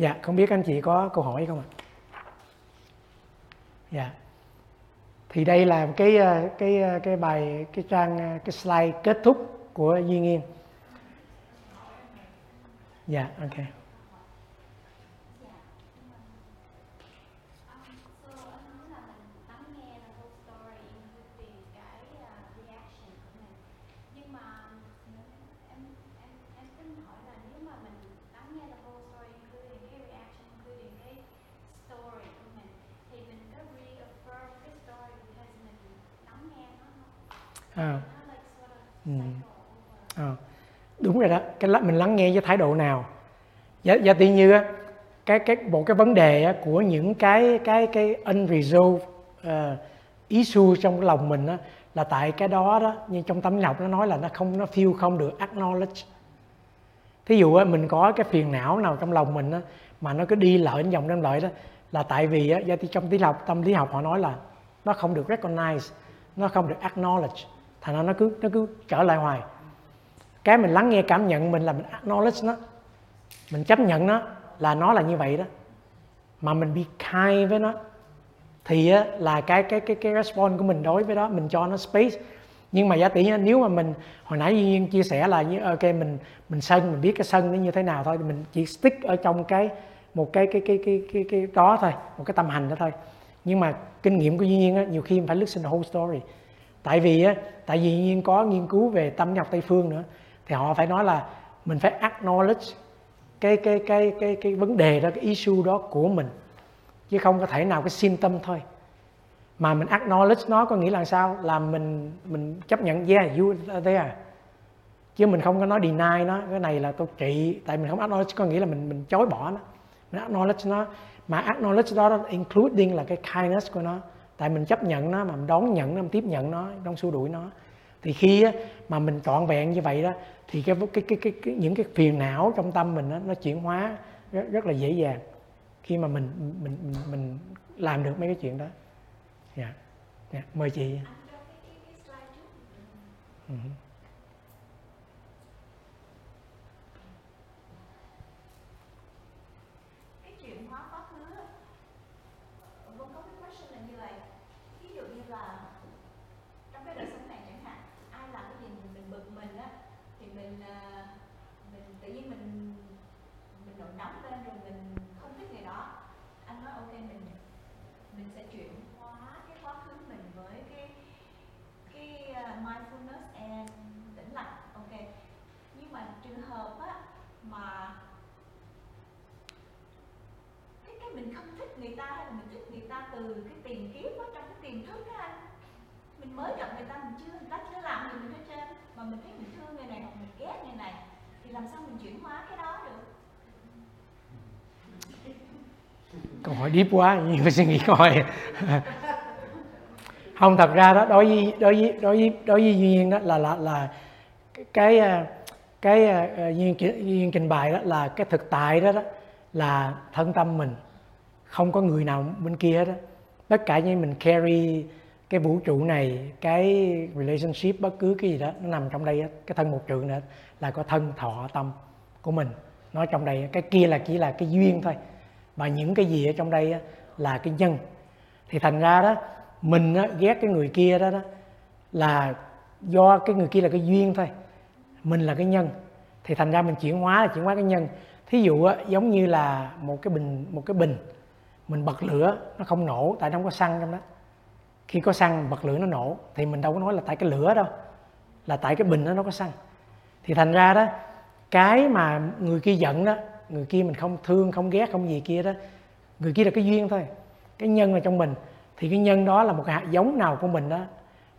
dạ không biết anh chị có câu hỏi không ạ? Dạ. Thì đây là cái ờ, cái ờ, cái bài, cái trang ờ, cái slide kết thúc của Duy Nghiên dạ ok à. ừ. à. đúng rồi đó cái mình lắng nghe với thái độ nào. Giả, giả tỷ như á cái cái bộ cái vấn đề á, của những cái cái cái unresolved uh, issue trong cái lòng mình á, là tại cái đó đó như trong tâm lý học nó nói là nó không nó feel không được acknowledge. Thí dụ á, mình có cái phiền não nào trong lòng mình á, mà nó cứ đi lợi vòng đem lợi đó là tại vì á, trong tâm lý học tâm lý học họ nói là nó không được recognize nó không được acknowledge thành ra nó cứ nó cứ trở lại hoài cái mình lắng nghe cảm nhận mình là mình acknowledge nó. Mình chấp nhận nó là nó là như vậy đó. Mà mình be kind với nó. Thì á, là cái cái cái cái response của mình đối với đó mình cho nó space. Nhưng mà giả tỷ nếu mà mình hồi nãy duy nhiên chia sẻ là như ok mình mình sân mình biết cái sân nó như thế nào thôi thì mình chỉ stick ở trong cái một cái cái cái cái cái cái đó thôi một cái tâm hành đó thôi. Nhưng mà kinh nghiệm của duy nhiên á, nhiều khi mình phải listen the whole story. Tại vì á tại vì nhiên có nghiên cứu về tâm học tây phương nữa thì họ phải nói là mình phải acknowledge cái cái cái cái cái vấn đề đó cái issue đó của mình. Chứ không có thể nào cái symptom thôi. Mà mình acknowledge nó có nghĩa là sao? Là mình mình chấp nhận yeah you there. Chứ mình không có nói deny nó cái này là tôi trị. Tại mình không acknowledge có nghĩa là mình mình chối bỏ nó. Mình acknowledge nó. Mà acknowledge đó, đó including là cái kindness của nó. Tại mình chấp nhận nó mà mình đón nhận nó mình tiếp nhận nó không xua đuổi nó thì khi á, mà mình trọn vẹn như vậy đó thì cái cái cái, cái, cái những cái phiền não trong tâm mình đó, nó chuyển hóa rất, rất là dễ dàng khi mà mình mình mình, mình làm được mấy cái chuyện đó dạ yeah. yeah. mời chị uh-huh. Từ cái tiền kiếp đó, trong cái tiềm thức á anh. Mình mới gặp người ta mình chưa người ta chưa làm gì mình hết trơn mà mình thấy mình thương người này hoặc mình ghét người này thì làm sao mình chuyển hóa cái đó được? Câu hỏi deep quá nhưng phải suy nghĩ coi không thật ra đó đối với đối với đối với đối với duyên đó là là là cái à, cái à, à, cái uh, duyên duyên trình bày đó là cái thực tại đó đó là thân tâm mình. Không có người nào bên kia hết đó tất cả như mình carry cái vũ trụ này cái relationship bất cứ cái gì đó nó nằm trong đây cái thân một trượng nữa là có thân thọ tâm của mình. Nói trong đây cái kia là chỉ là cái duyên thôi. Và những cái gì ở trong đây là cái nhân. Thì thành ra đó mình ghét cái người kia đó, đó là do cái người kia là cái duyên thôi. Mình là cái nhân. Thì thành ra mình chuyển hóa là chuyển hóa cái nhân. Thí dụ giống như là một cái bình một cái bình mình bật lửa nó không nổ tại nó không có xăng trong đó. Khi có xăng bật lửa nó nổ thì mình đâu có nói là tại cái lửa đâu là tại cái bình đó nó có xăng. Thì thành ra đó cái mà người kia giận đó người kia mình không thương không ghét không gì kia đó người kia là cái duyên thôi cái nhân là trong mình. Thì cái nhân đó là một cái hạt giống nào của mình đó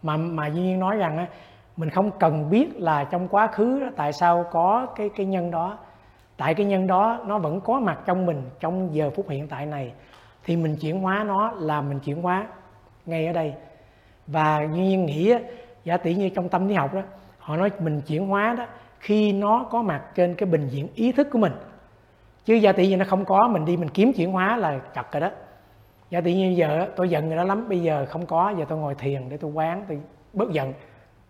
mà mà duy nhiên nói rằng á mình không cần biết là trong quá khứ đó, tại sao có cái cái nhân đó. Tại cái nhân đó nó vẫn có mặt trong mình trong giờ phút hiện tại này thì mình chuyển hóa nó là mình chuyển hóa ngay ở đây. Và như nhiên nghĩ giả tỷ như trong tâm lý học đó, họ nói mình chuyển hóa đó khi nó có mặt trên cái bình diện ý thức của mình. Chứ giả tỷ như nó không có, mình đi mình kiếm chuyển hóa là chật rồi đó. Giả tỷ như giờ tôi giận người đó lắm, bây giờ không có, giờ tôi ngồi thiền để tôi quán, tôi bớt giận.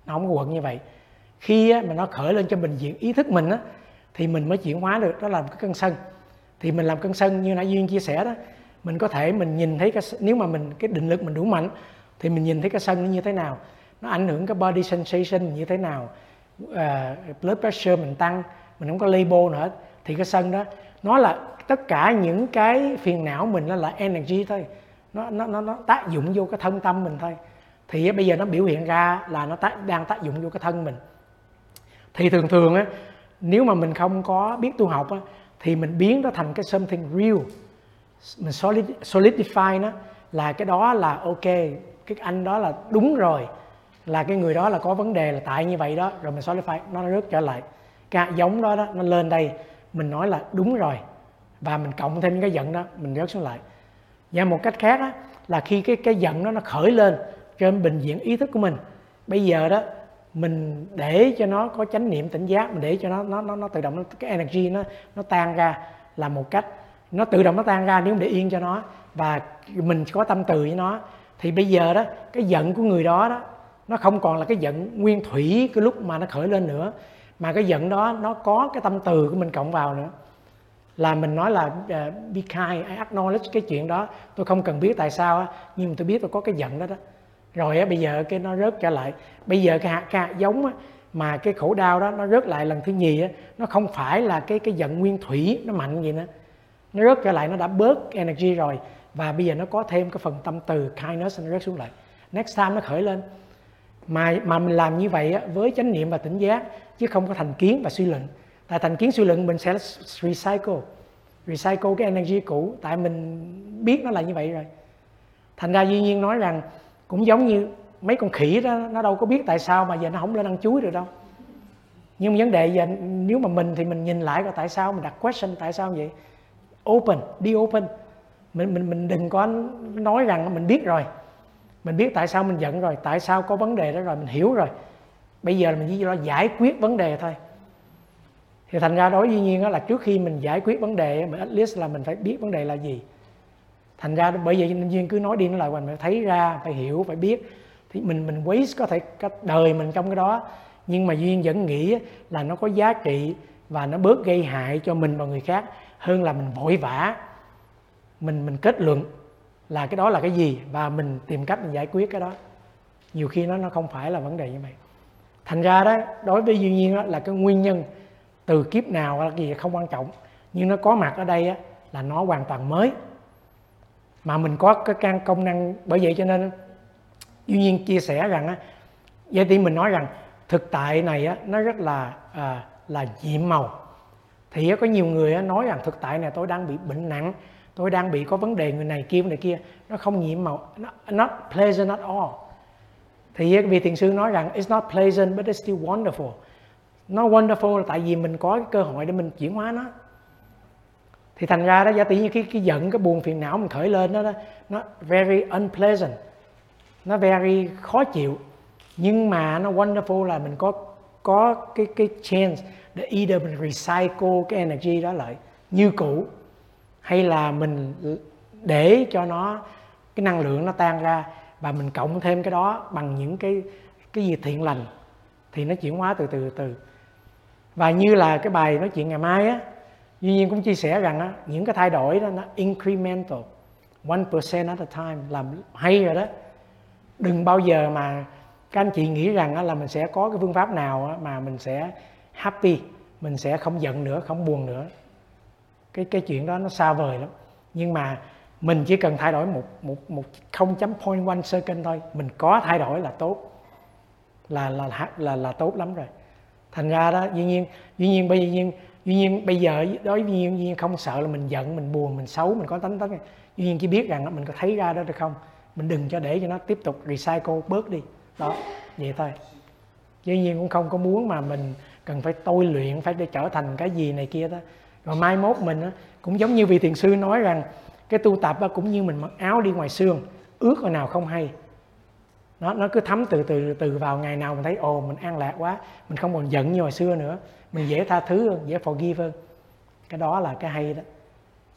Nó không có quận như vậy. Khi mà nó khởi lên cho bình diện ý thức mình á, thì mình mới chuyển hóa được, đó là cái cân sân. Thì mình làm cân sân như nãy duyên chia sẻ đó mình có thể mình nhìn thấy cái nếu mà mình cái định lực mình đủ mạnh thì mình nhìn thấy cái sân nó như thế nào? Nó ảnh hưởng cái body sensation như thế nào? Uh, blood pressure mình tăng mình không có label nữa thì cái sân đó nó là tất cả những cái phiền não mình nó là energy thôi. Nó nó nó, nó tác dụng vô cái thân tâm mình thôi. Thì bây giờ nó biểu hiện ra là nó tác, đang tác dụng vô cái thân mình. Thì thường thường á nếu mà mình không có biết tu học á thì mình biến nó thành cái something real mình solid, solidify nó là cái đó là ok cái anh đó là đúng rồi là cái người đó là có vấn đề là tại như vậy đó rồi mình solidify nó rớt trở lại. Cái giống đó đó nó lên đây mình nói là đúng rồi và mình cộng thêm những cái giận đó mình rớt xuống lại. Và một cách khác đó, là khi cái cái giận đó nó khởi lên trên bình diện ý thức của mình bây giờ đó mình để cho nó có chánh niệm tỉnh giác mình để cho nó nó nó, nó tự động cái energy nó nó tan ra là một cách nó tự động nó tan ra nếu để yên cho nó. Và mình có tâm từ với nó. Thì bây giờ đó cái giận của người đó đó nó không còn là cái giận nguyên thủy cái lúc mà nó khởi lên nữa. Mà cái giận đó nó có cái tâm từ của mình cộng vào nữa. Là mình nói là uh, be kind, I acknowledge cái chuyện đó. Tôi không cần biết tại sao nhưng mà tôi biết tôi có cái giận đó đó. Rồi á, bây giờ cái nó rớt trở lại. Bây giờ cái hạt, cái hạt giống á, mà cái khổ đau đó nó rớt lại lần thứ nhì á, nó không phải là cái cái giận nguyên thủy nó mạnh gì nữa nó rớt trở lại nó đã bớt energy rồi. Và bây giờ nó có thêm cái phần tâm từ kindness nó rớt xuống lại. Next time nó khởi lên. Mà mà mình làm như vậy á, với chánh niệm và tỉnh giác chứ không có thành kiến và suy luận. Tại thành kiến suy luận mình sẽ recycle recycle cái energy cũ. Tại mình biết nó là như vậy rồi. Thành ra duy nhiên nói rằng cũng giống như mấy con khỉ đó nó đâu có biết tại sao mà giờ nó không lên ăn chuối được đâu. Nhưng vấn đề giờ nếu mà mình thì mình nhìn lại coi tại sao mình đặt question tại sao vậy? Open đi open. Mình mình mình đừng có nói rằng mình biết rồi. Mình biết tại sao mình giận rồi, tại sao có vấn đề đó rồi, mình hiểu rồi. Bây giờ là mình chỉ lo giải quyết vấn đề thôi. Thì thành ra đối với nhiên đó là trước khi mình giải quyết vấn đề mình at least là mình phải biết vấn đề là gì. Thành ra bởi vậy nên duyên cứ nói đi nói lại mình phải thấy ra, phải hiểu, phải biết. Thì mình mình waste có thể cái đời mình trong cái đó. Nhưng mà duyên vẫn nghĩ là nó có giá trị và nó bớt gây hại cho mình và người khác hơn là mình vội vã mình mình kết luận là cái đó là cái gì và mình tìm cách mình giải quyết cái đó. Nhiều khi nó nó không phải là vấn đề như vậy. Thành ra đó đối với duy nhiên đó, là cái nguyên nhân từ kiếp nào là gì không quan trọng nhưng nó có mặt ở đây á, là nó hoàn toàn mới. Mà mình có cái căn công năng bởi vậy cho nên duy nhiên chia sẻ rằng á vậy thì mình nói rằng thực tại này á, nó rất là à, là nhiệm màu thì có nhiều người nói rằng thực tại này tôi đang bị bệnh nặng tôi đang bị có vấn đề người này kia người này kia nó không nhiệm màu not pleasant at all. Thì vị thiền sư nói rằng it's not pleasant but it's still wonderful. Nó wonderful là tại vì mình có cái cơ hội để mình chuyển hóa nó. Thì thành ra đó giả tỷ như cái cái giận cái buồn phiền não mình khởi lên đó, đó nó very unpleasant. Nó very khó chịu. Nhưng mà nó wonderful là mình có có cái cái chance để either mình recycle cái energy đó lại, như cũ, hay là mình để cho nó, cái năng lượng nó tan ra và mình cộng thêm cái đó bằng những cái cái gì thiện lành, thì nó chuyển hóa từ từ từ. Và như là cái bài nói chuyện ngày mai á, duy nhiên cũng chia sẻ rằng á, những cái thay đổi đó nó incremental, one percent at a time, làm hay rồi đó. Đừng bao giờ mà các anh chị nghĩ rằng là mình sẽ có cái phương pháp nào mà mình sẽ happy mình sẽ không giận nữa không buồn nữa? Cái cái chuyện đó nó xa vời lắm. Nhưng mà mình chỉ cần thay đổi một một một 0.1 second thôi mình có thay đổi là tốt. Là là là là, là tốt lắm rồi. Thành ra đó dĩ nhiên dĩ nhiên bây nhiên dĩ nhiên bây giờ đối với dĩ nhiên không sợ là mình giận mình buồn mình xấu mình có tánh tính dĩ nhiên chỉ biết rằng mình có thấy ra đó được không? Mình đừng cho để cho nó tiếp tục recycle bớt đi đó, vậy thôi. Dĩ nhiên cũng không có muốn mà mình cần phải tôi luyện, phải để trở thành cái gì này kia đó. Rồi mai mốt mình cũng giống như vị thiền sư nói rằng, cái tu tập cũng như mình mặc áo đi ngoài xương ướt hồi nào không hay. Nó nó cứ thấm từ từ từ vào ngày nào mình thấy, ồ, mình an lạc quá, mình không còn giận như hồi xưa nữa. Mình dễ tha thứ hơn, dễ forgive hơn. Cái đó là cái hay đó.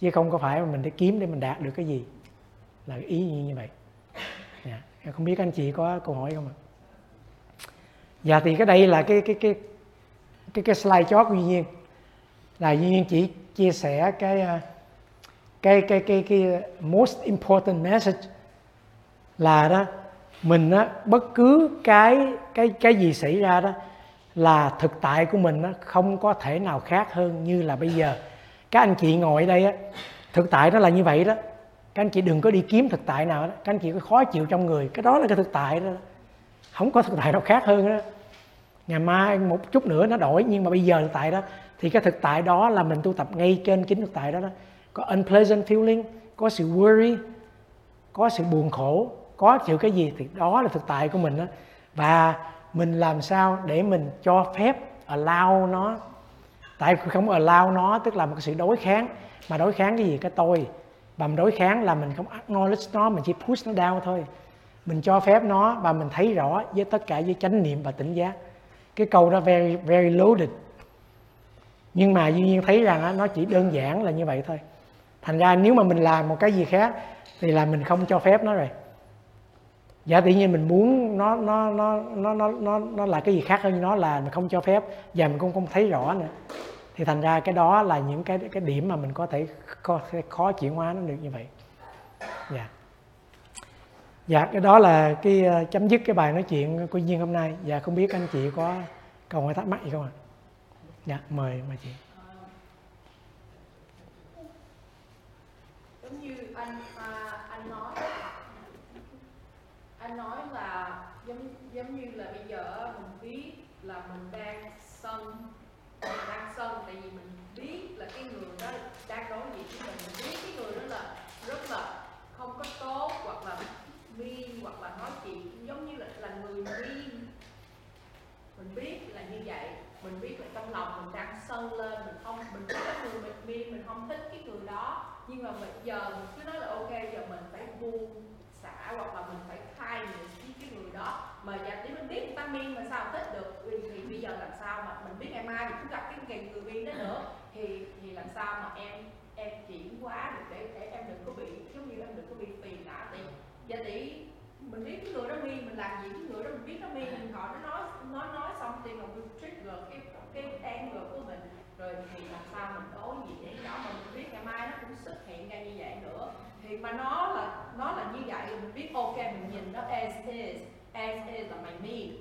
Chứ không có phải mà mình để kiếm để mình đạt được cái gì. Là ý như vậy không biết anh chị có câu hỏi không ạ? Dạ thì cái đây là cái cái cái cái cái slide chót duy nhiên. Là duy nhiên chỉ chia sẻ cái à, cái cái cái cái most important message là đó, mình á, bất cứ cái cái cái gì xảy ra đó là thực tại của mình á, không có thể nào khác hơn như là bây giờ. Các anh chị ngồi ở đây á, thực tại nó là như vậy đó các anh chị đừng có đi kiếm thực tại nào đó. Các anh chị có khó chịu trong người. Cái đó là cái thực tại đó. Không có thực tại nào khác hơn đó. Ngày mai một chút nữa nó đổi, nhưng mà bây giờ thực tại đó. Thì cái thực tại đó là mình tu tập ngay trên chính thực tại đó đó. Có unpleasant feeling, có sự worry, có sự buồn khổ, có sự cái gì thì đó là thực tại của mình đó. Và mình làm sao để mình cho phép allow nó? Tại không allow nó tức là một cái sự đối kháng. Mà đối kháng cái gì? Cái tôi và mình đối kháng là mình không acknowledge nó, mình chỉ push nó down thôi. Mình cho phép nó và mình thấy rõ với tất cả với chánh niệm và tỉnh giác. Cái câu đó very very loaded. Nhưng mà duy nhiên thấy rằng nó chỉ đơn giản là như vậy thôi. Thành ra nếu mà mình làm một cái gì khác thì là mình không cho phép nó rồi. Giả tự nhiên mình muốn nó nó nó nó nó nó nó là cái gì khác hơn nó là mình không cho phép và mình cũng không thấy rõ nữa thì thành ra cái đó là những cái cái điểm mà mình có thể khó, khó chuyển hóa nó được như vậy. Dạ. Yeah. dạ cái đó là cái ờ, chấm dứt cái bài nói chuyện của duyên hôm nay. Và không biết anh chị có câu hỏi thắc mắc gì không ạ? Dạ mời mời chị. Giống như anh à, anh nói anh nói là giống giống như là bây giờ mình biết là mình đang sân mình đang sân tại vì mình biết là cái người đó đang đối diện với mình mình biết cái người đó là rất là không có tốt, hoặc là mean hoặc là nói chuyện giống như là là người mean mình biết là như vậy, mình biết là trong lòng mình đang sân lên, mình không, mình biết cái người mình mean mình không thích cái người đó. Nhưng mà bây giờ mình cứ nói là, ok, giờ mình phải buông xả hoặc là mình phải khai với cái người đó. Mà giờ để mình biết người ta miên mà sao thích được thì, thì bây giờ làm sao mà mình biết ngày mai mình cũng gặp cái người người miên đó nữa. Thì thì làm sao mà em em chuyển hóa được để, để em đừng có bị giống như em đừng có bị phiền não. Thì giờ thì mình biết cái người đó miên mình làm gì cái người đó mình biết nó miên mình họ nó nói nói nói xong thì mình trigger cái cái anger của mình. Rồi thì làm sao mình đối diện với nó mình biết ngày mai nó cũng xuất hiện ra như vậy nữa thì mà nó là nó là như vậy mình biết ok mình nhìn nó as is as is là mày mean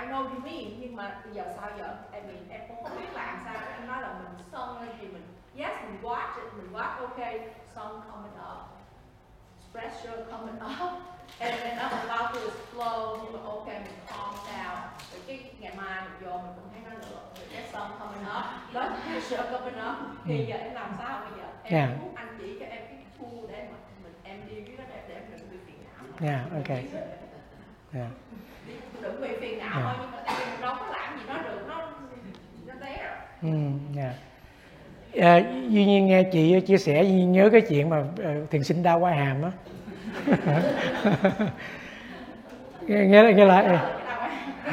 I know you mean nhưng mà bây giờ sao giờ? Em mình em cũng không biết làm sao em nói là mình sân lên thì mình yes mình watch it mình watch ok sun coming up. Pressure coming up. And then I'm about to explode nhưng mà ok mình calm down. Rồi cái ngày mai mình vô mình cũng thấy nó nữa rồi cái sun coming up. Blood pressure coming up. Thì giờ em làm sao bây giờ? Em Yeah. muốn anh chỉ cho em để mà mình em đi với nó để, để em đừng bị phiền não. Dạ ok. dạ. Đừng bị phiền não Yeah. thôi nhưng mà đâu có làm gì nó được nó nó Ừ, dạ. À, duy nhiên nghe chị chia sẻ duy nhiên nhớ cái chuyện mà uh, thiền sinh đau qua hàm á. Nghe, nghe, nghe lại.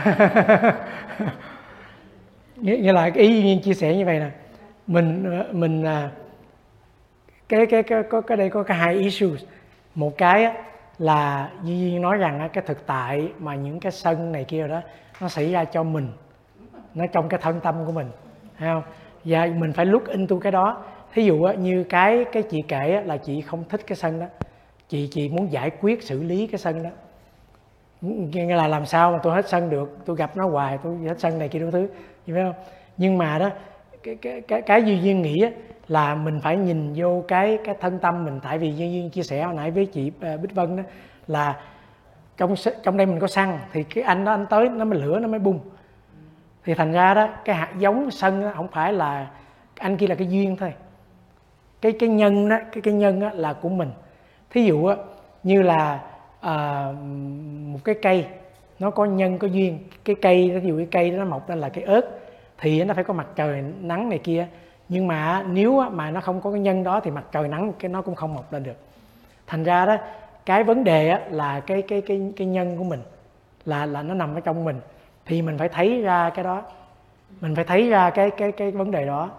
Nghe, nghe lại cái ý duy nhiên chia sẻ như vậy nè. Mình ờ, mình à, cái cái cái có cái đây có cái hai issues. Một cái á, là duy nhiên nói rằng á, cái thực tại mà những cái sân này kia đó nó xảy ra cho mình nó trong cái thân tâm của mình thấy không? Và mình phải look into cái đó. Thí dụ á, như cái cái chị kể á, là chị không thích cái sân đó. Chị chị muốn giải quyết xử lý cái sân đó. Nghĩa là làm sao mà tôi hết sân được? Tôi gặp nó hoài tôi hết sân này kia đủ thứ you phải không? Nhưng mà đó cái cái cái cái duy duyên nghĩ á, là mình phải nhìn vô cái cái thân tâm mình. Tại vì như duyên chia sẻ hồi nãy với chị ờ, bích vân đó là trong trong đây mình có xăng thì cái anh đó anh tới nó mới lửa nó mới bung. Thì thành ra đó cái hạt giống sân đó, không phải là anh kia là cái duyên thôi. Cái cái nhân đó cái cái nhân đó là của mình. Thí dụ á, như là à, một cái cây nó có nhân có duyên. Cái cây ví dụ cái cây đó nó mọc ra là cái ớt thì nó phải có mặt trời nắng này kia nhưng mà nếu mà nó không có cái nhân đó thì mặt trời nắng cái nó cũng không mọc lên được. Thành ra đó cái vấn đề là cái cái cái cái nhân của mình là là nó nằm ở trong mình. Thì mình phải thấy ra cái đó. Mình phải thấy ra cái cái cái vấn đề đó.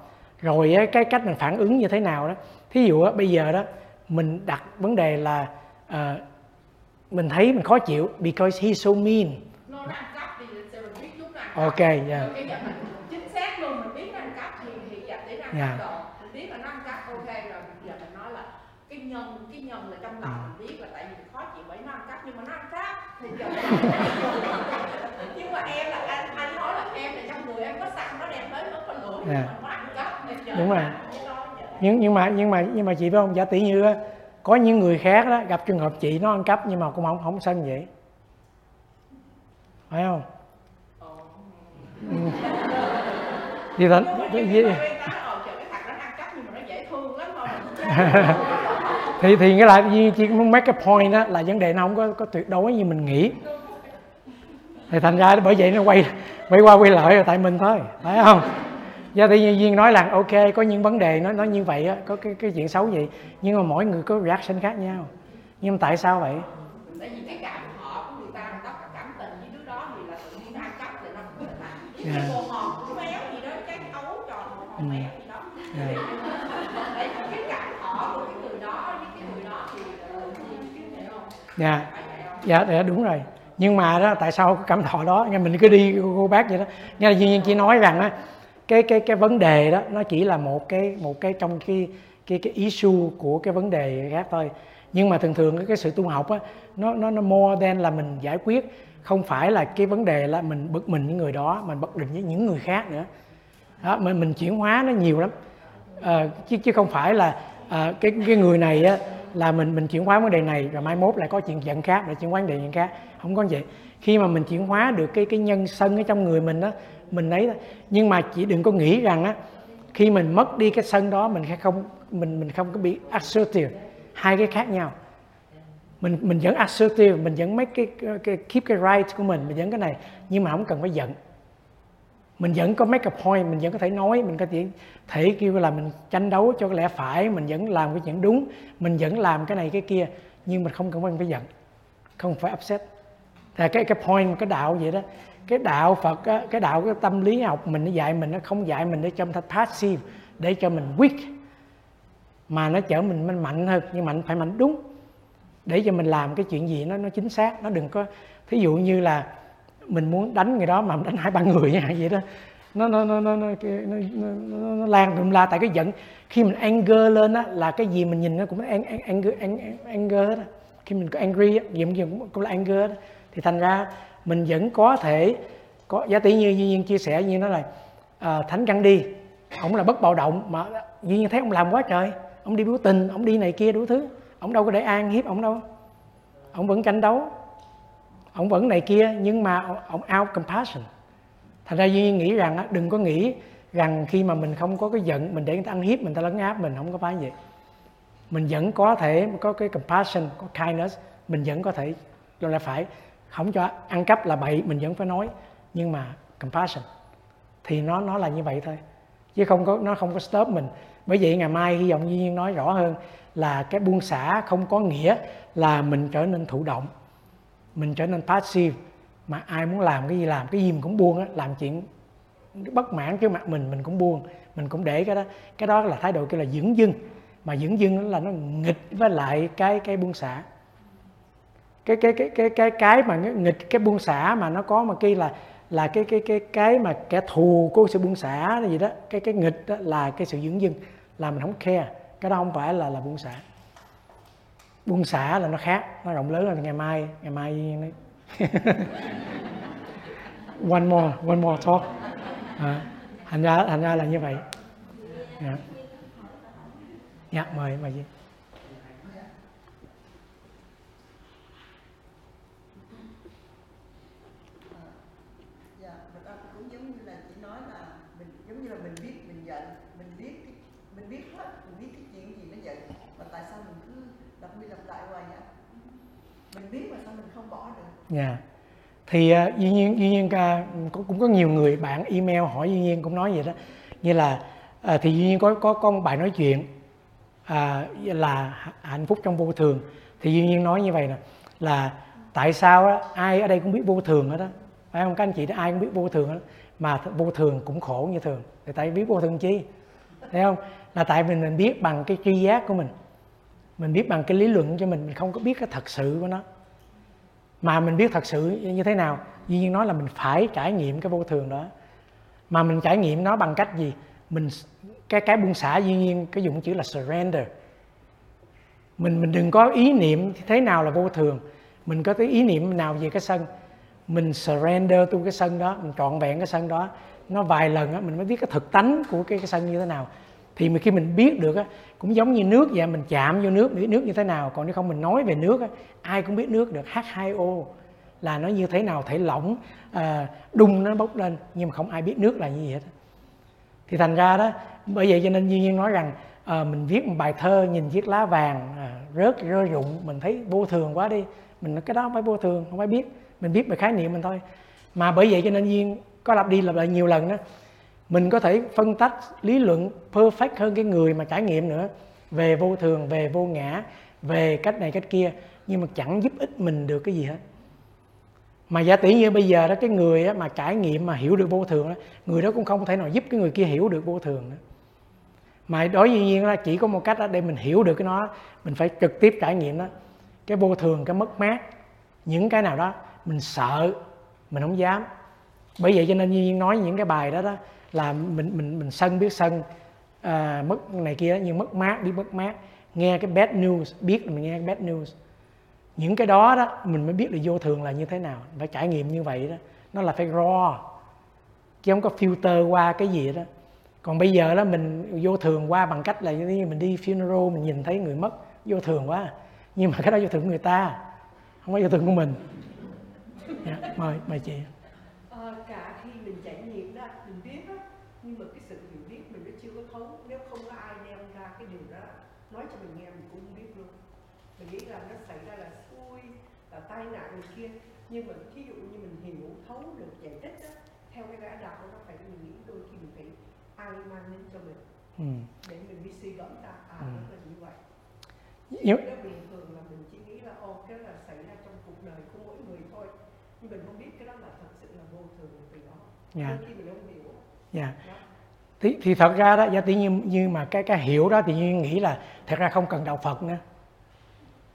Rồi cái cách mình phản ứng như thế nào đó. Thí dụ bây giờ đó mình đặt vấn đề là ờ, mình thấy mình khó chịu because he's so mean. Nó nó yeah. mình biết là nó ăn cắp ok rồi giờ mình nói là cái nhân cái nhân là trong lòng ừ. mình biết là tại vì khó chịu bởi nó ăn cắp nhưng mà nó ăn cắp. Thì giờ nhưng mà em là anh anh nói là em là trong người em có sẵn nó đem tới nó có lửa yeah. Dạ. mà nó ăn cắp thì đúng rồi. nhưng nhưng mà nhưng mà nhưng mà chị biết không? Giả tỷ như có những người khác đó gặp trường hợp chị nó ăn cắp nhưng mà cũng không không sao như vậy. Phải không? Ờ. Ừ. thì gì thì thì nghĩa là chị muốn make cái point đó là vấn đề nó không có có tuyệt đối như mình nghĩ. Thì thành ra bởi vậy nó quay quay qua quay lại tại mình thôi phải không? Do tự nhiên Duyên nói là ok có những vấn đề nó nó như vậy á có cái cái chuyện xấu vậy nhưng mà mỗi người có reaction khác nhau. Nhưng mà tại sao vậy? Tại vì cái cảm họ của người ta người ta có cảm tình với đứa đó thì là tự nhiên nó ăn cắp thì nó cũng là cái bồ hòn của béo gì đó cái ấu tròn bồ hòn béo gì đó. Dạ. tại vì cái cảm họ của cái người đó với cái người đó thì tự nhiên chứ hiểu không dạ. Dạ dạ đúng rồi. Nhưng mà đó tại sao cái cảm thọ đó nghe mình cứ đi cô bác vậy đó. Nghe là Duyên Duyên chỉ nói rằng á cái cái cái vấn đề đó nó chỉ là một cái một cái trong cái cái cái issue của cái vấn đề khác thôi. Nhưng mà thường thường cái, sự tu học á nó nó nó more than là mình giải quyết. Không phải là cái vấn đề là mình bực mình những người đó mình bất định với những người khác nữa. Đó, mình mình chuyển hóa nó nhiều lắm. À, chứ chứ không phải là à, cái cái người này á, là mình mình chuyển hóa vấn đề này rồi mai mốt lại có chuyện giận khác để chuyển hóa vấn đề khác. Không có vậy. Khi mà mình chuyển hóa được cái cái nhân sân ở trong người mình đó mình ấy đó. nhưng mà chỉ đừng có nghĩ rằng á khi mình mất đi cái sân đó mình sẽ không mình mình không có bị assertive. Hai cái khác nhau. Mình mình vẫn assertive mình vẫn mấy cái, cái keep cái right của mình mình vẫn cái này. Nhưng mà không cần phải giận mình vẫn có make a point mình vẫn có thể nói mình có thể thể kêu là mình tranh đấu cho cái lẽ phải mình vẫn làm cái chuyện đúng mình vẫn làm cái này cái kia nhưng mình không cần phải giận không phải upset. Là cái cái point cái đạo vậy đó cái đạo Phật á, cái đạo cái tâm lý học mình nó dạy mình nó không dạy mình để cho mình passive để cho mình weak mà nó chở mình mình mạnh hơn nhưng mạnh phải mạnh đúng để cho mình làm cái chuyện gì nó nó chính xác nó đừng có thí dụ như là mình muốn đánh người đó mà đánh hai ba người nha vậy đó. Nó nó nó nó nó, nó, nó, nó, nó lan tùm la tại cái giận. Khi mình anger lên á là cái gì mình nhìn nó cũng ang, anger anger đó khi mình có angry á gì cũng, cũng là anger đó thì thành ra mình vẫn có thể có giá tỷ như duy nhiên chia sẻ như nó là à, thánh căn đi. Ông là bất bạo động mà duy nhiên thấy ông làm quá trời. Ông đi biểu tình ông đi này kia đủ thứ. Ông đâu có để an hiếp ông đâu. Ông vẫn tranh đấu ông vẫn này kia, nhưng mà ông out compassion. Thành ra duy nghĩ rằng đừng có nghĩ rằng khi mà mình không có cái giận, mình để người ta ăn hiếp, mình ta lấn áp, mình không có phải vậy mình vẫn có thể có cái compassion, có kindness, mình vẫn có thể cho là phải, không cho ăn cắp là bậy, mình vẫn phải nói, nhưng mà compassion. Thì nó nó là như vậy thôi, chứ không có, nó không có stop mình. Bởi vậy ngày mai hy vọng duy nhiên nói rõ hơn là cái buông xả không có nghĩa là mình trở nên thụ động mình trở nên passive, mà ai muốn làm cái gì làm, cái gì mình cũng buông á, làm chuyện bất mãn trước mặt mình mình cũng buông. Mình cũng để cái đó cái đó là thái độ kêu là dưỡng dưng. Mà dưỡng dưng là nó nghịch với lại cái cái buông xả. Cái cái cái cái cái cái mà nghịch cái buông xả mà nó có mà kia là là cái cái cái cái mà kẻ thù của sự buông xả gì đó, cái cái nghịch đó là cái sự dưỡng dưng, là mình không khe cái đó không phải là là buông xả buông xả là nó khác nó rộng lớn là ngày mai ngày mai nó one more one more talk. À, thành ra thành ra là như vậy. Dạ. Dạ mời mời gì Dạ, và đó cũng giống như là chị nói là mình giống như là mình biết mình giận, mình biết cái, mình biết hết, mình biết cái chuyện gì nó giận và tại sao mình cứ lặp đi lặp lại hoài vậy? Mình biết mà sao mình không bỏ? Dạ. Thì uh, duy nhiên duy nhiên uh, cũng, cũng có nhiều người bạn email hỏi duy nhiên cũng nói vậy đó. Như là uh, thì duy nhiên có có có bài nói chuyện uh, là hạnh phúc trong vô thường. Thì duy nhiên nói như vậy nè là tại sao đó, ai ở đây cũng biết vô thường hết đó. Phải không các anh chị đó ai cũng biết vô thường hết đó. mà vô thường cũng khổ như thường. Thì tại biết vô thường chi? Thấy không? Là tại mình mình biết bằng cái tri giác của mình. Mình biết bằng cái lý luận cho mình, mình không có biết cái thật sự của nó mà mình biết thật sự như thế nào. Duy nhiên nói là mình phải trải nghiệm cái vô thường đó. Mà mình trải nghiệm nó bằng cách gì? Mình cái cái buông xả duy nhiên cái dụng chữ là surrender. Mình mình đừng có ý niệm thế nào là vô thường. Mình có cái ý niệm nào về cái sân? Mình surrender tu cái sân đó mình trọn vẹn cái sân đó. Nó vài lần á mình mới biết cái thực tánh của cái, cái sân như thế nào thì mình khi mình biết được á cũng giống như nước vậy mình chạm vô nước biết nước như thế nào. Còn nếu không mình nói về nước á ai cũng biết nước được. H2O là nó như thế nào thể lỏng à, đun nó bốc lên nhưng mà không ai biết nước là như vậy hết. Thì thành ra đó bởi vậy cho nên duy nhiên nói rằng à, mình viết một bài thơ nhìn chiếc lá vàng à, rớt rơi rụng mình thấy vô thường quá đi. Mình nói cái đó không phải vô thường không phải biết. Mình biết về khái niệm mình thôi. Mà bởi vậy cho nên duyên có lặp đi lặp lại nhiều lần đó mình có thể phân tách lý luận perfect hơn cái người mà trải nghiệm nữa. Về vô thường, về vô ngã, về cách này, cách kia, nhưng mà chẳng giúp ích mình được cái gì hết. Mà giả tỷ như bây giờ đó, cái người mà trải nghiệm mà hiểu được vô thường đó, người đó cũng không thể nào giúp cái người kia hiểu được vô thường nữa. Mà đối với nhiên là chỉ có một cách đó để mình hiểu được cái nó, mình phải trực tiếp trải nghiệm đó. Cái vô thường, cái mất mát, những cái nào đó mình sợ, mình không dám. Bởi vậy cho nên nhiên nói những cái bài đó đó là mình mình mình sân biết sân à, mất này kia nhưng mất mát biết mất mát. Nghe cái bad news biết là mình nghe cái bad news. Những cái đó đó mình mới biết được vô thường là như thế nào. Phải trải nghiệm như vậy đó. Nó là phải raw chứ không có filter qua cái gì đó. Còn bây giờ đó mình vô thường qua bằng cách là như mình đi funeral mình nhìn thấy người mất vô thường quá. Nhưng mà cái đó vô thường của người ta không có vô thường của mình. Yeah, mời mời chị à, cả khi mình trải nghiệm đó mình biết đó nhưng mà cái sự hiểu biết mình nó chưa có thấu nếu không có ai đem ra cái điều đó nói cho mình nghe mình cũng không biết luôn mình nghĩ là nó xảy ra là xui tai nạn người kia nhưng mà thí dụ như mình hiểu thấu được giải thích đó theo cái đã đạo nó phải mình nghĩ đôi khi mình phải ai mang đến cho mình ừ. để mình mới suy gẫm ra à ừ. nó là như vậy nếu bình thường là mình chỉ nghĩ là ô cái là xảy ra trong cuộc đời của mỗi người thôi nhưng mình không biết cái đó là thật sự là vô thường từ đó yeah. Dạ. khi mình không hiểu yeah. Đó. Thì, thì thật ra đó, giả tự nhiên như mà cái cái hiểu đó thì nhiên nghĩ là thật ra không cần đạo Phật nữa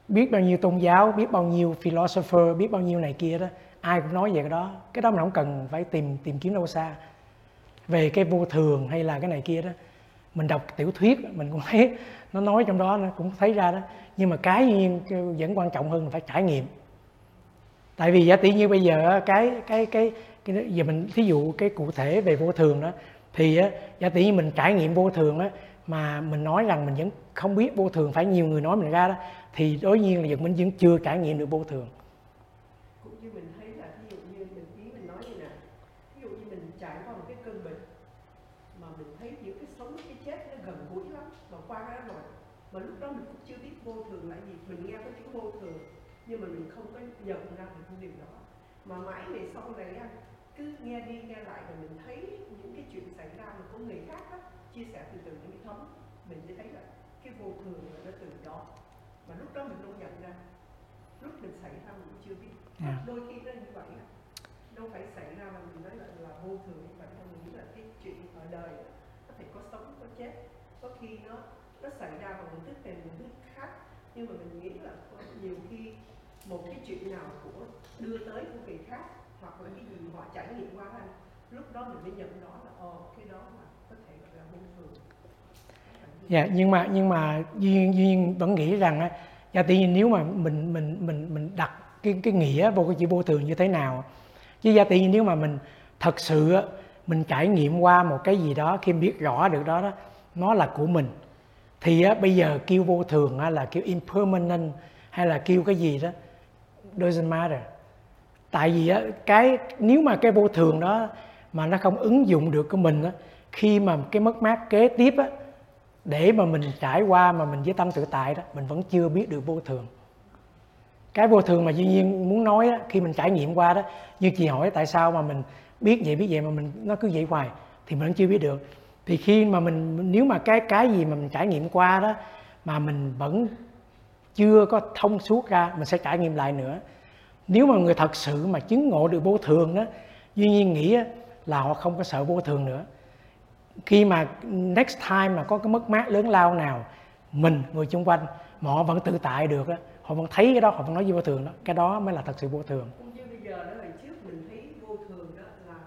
biết bao nhiêu tôn giáo, biết bao nhiêu philosopher, biết bao nhiêu này kia đó, ai cũng nói về cái đó. Cái đó mình không cần phải tìm tìm kiếm đâu xa. Về cái vô thường hay là cái này kia đó, mình đọc tiểu thuyết mình cũng thấy nó nói trong đó, nó cũng thấy ra đó. Nhưng mà cái nhiên vẫn quan trọng hơn là phải trải nghiệm. Tại vì giả tỷ như bây giờ cái cái cái cái giờ mình, thí dụ cái cụ thể về vô thường đó, thì giả tỷ như mình trải nghiệm vô thường á mà mình nói rằng mình vẫn không biết vô thường phải nhiều người nói mình ra đó thì đối nhiên là mình vẫn chưa trải nghiệm được vô thường. Cũng như mình thấy là ví dụ như mình ý mình nói như nè ví dụ như mình trải qua một cái cơn bệnh mà mình thấy những cái sống cái chết nó gần gũi lắm mà qua đó rồi mà lúc đó mình cũng chưa biết vô thường là gì mình nghe có chữ vô thường nhưng mà mình không có nhận ra được cái điều đó. Mà mãi về sau này cứ nghe đi nghe lại và mình thấy những cái chuyện xảy ra mà có người khác đó, chia sẻ từ từ những cái thấm mình sẽ thấy là cái vô thường là nó từ đó. Mà lúc đó mình không nhận ra. Lúc mình xảy ra mình cũng chưa biết. Yeah. Dạ. đôi khi nó như vậy đâu phải xảy ra mà mình nói là, là vô thường như vậy. Mình nghĩ là cái chuyện ở đời có thể có sống có chết. Có khi nó nó xảy ra bằng một thức này một thức khác. Nhưng mà mình nghĩ là có nhiều khi một cái chuyện nào của đưa tới của người khác hoặc là cái gì họ trải nghiệm qua anh lúc đó mình mới nhận đó là ồ cái đó là dạ yeah, nhưng mà nhưng mà duyên duyên vẫn nghĩ rằng á dạ tự nhiên nếu mà mình mình mình mình đặt cái cái nghĩa vô cái chữ vô thường như thế nào chứ gia tự nhiên nếu mà mình thật sự mình trải nghiệm qua một cái gì đó khi biết rõ được đó đó nó là của mình thì á, bây giờ kêu vô thường á, là kêu impermanent hay là kêu cái gì đó doesn't matter. Tại vì á, cái nếu mà cái vô thường đó mà nó không ứng dụng được của mình á, khi mà cái mất mát kế tiếp á, để mà mình trải qua mà mình với tâm tự tại đó mình vẫn chưa biết được vô thường. Cái vô thường mà duy nhiên muốn nói á, khi mình trải nghiệm qua đó như chị hỏi tại sao mà mình biết vậy biết vậy mà mình nó cứ vậy hoài thì mình vẫn chưa biết được. Thì khi mà mình nếu mà cái cái gì mà mình trải nghiệm qua đó mà mình vẫn chưa có thông suốt ra mình sẽ trải nghiệm lại nữa. Nếu mà người thật sự mà chứng ngộ được vô thường đó duy nhiên nghĩ là họ không có sợ vô thường nữa khi mà next time mà có cái mất mát lớn lao nào mình người chung quanh mà họ vẫn tự tại được á họ vẫn thấy cái đó họ vẫn nói vô thường đó cái đó mới là thật sự vô thường cũng như bây giờ đó là trước mình thấy vô thường đó là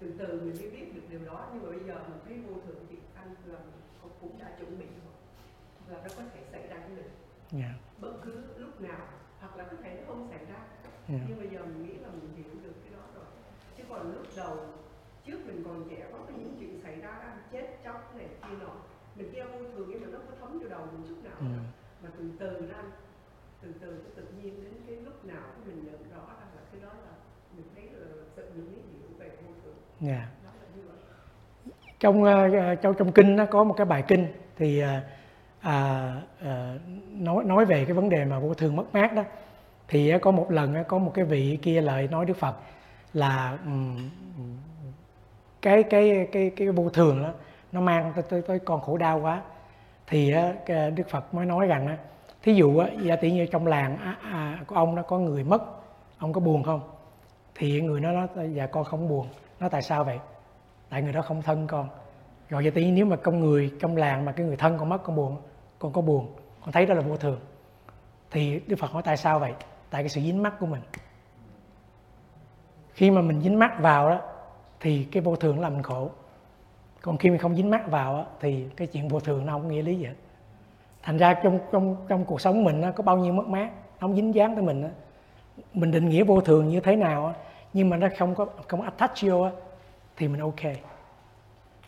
từ từ mình mới biết được điều đó nhưng mà bây giờ mình thấy vô thường thì anh là cũng đã chuẩn bị rồi là nó có thể xảy ra với mình yeah. Dạ. bất cứ lúc nào hoặc là có thể nó không xảy ra Yeah. nhưng bây giờ mình nghĩ là mình hiểu được cái đó rồi chứ còn lúc đầu trước mình còn trẻ có những chuyện xảy ra ăn chết chóc này kia nọ. Mình kia vô thường nhưng mà nó có thấm vô đầu mình chút nào. Ừ. mà từ từ ra từ từ cái tự nhiên đến cái lúc nào mình nhận rõ ra là cái đó là mình thấy là tự mình mới hiểu về vô thường. Yeah. đó là như vậy. Trong ờ, trong trong kinh nó có một cái bài kinh thì à, à, à, nói nói về cái vấn đề mà vô thường mất mát đó. Thì có một lần có một cái vị kia lại nói Đức Phật là ừm, cái cái cái cái vô thường đó nó mang tới tới, tới con khổ đau quá. Thì Đức Phật mới nói rằng thí dụ á, giả tỷ như trong làng à, à, của ông nó có người mất ông có buồn không? Thì người nó nói dạ con không buồn. Nó tại sao vậy? Tại người đó không thân con. Rồi giả tỷ nếu mà con người trong làng mà cái người thân con mất con buồn con có buồn con thấy đó là vô thường. Thì Đức Phật hỏi tại sao vậy? Tại cái sự dính mắt của mình. Khi mà mình dính mắt vào đó thì cái vô thường làm mình khổ còn khi mình không dính mắc vào á, thì cái chuyện vô thường nó không nghĩa lý gì hết. Thành ra trong trong trong cuộc sống mình á, có bao nhiêu mất mát nó không dính dáng tới mình á. mình định nghĩa vô thường như thế nào á, nhưng mà nó không có không attach vô á, thì mình ok.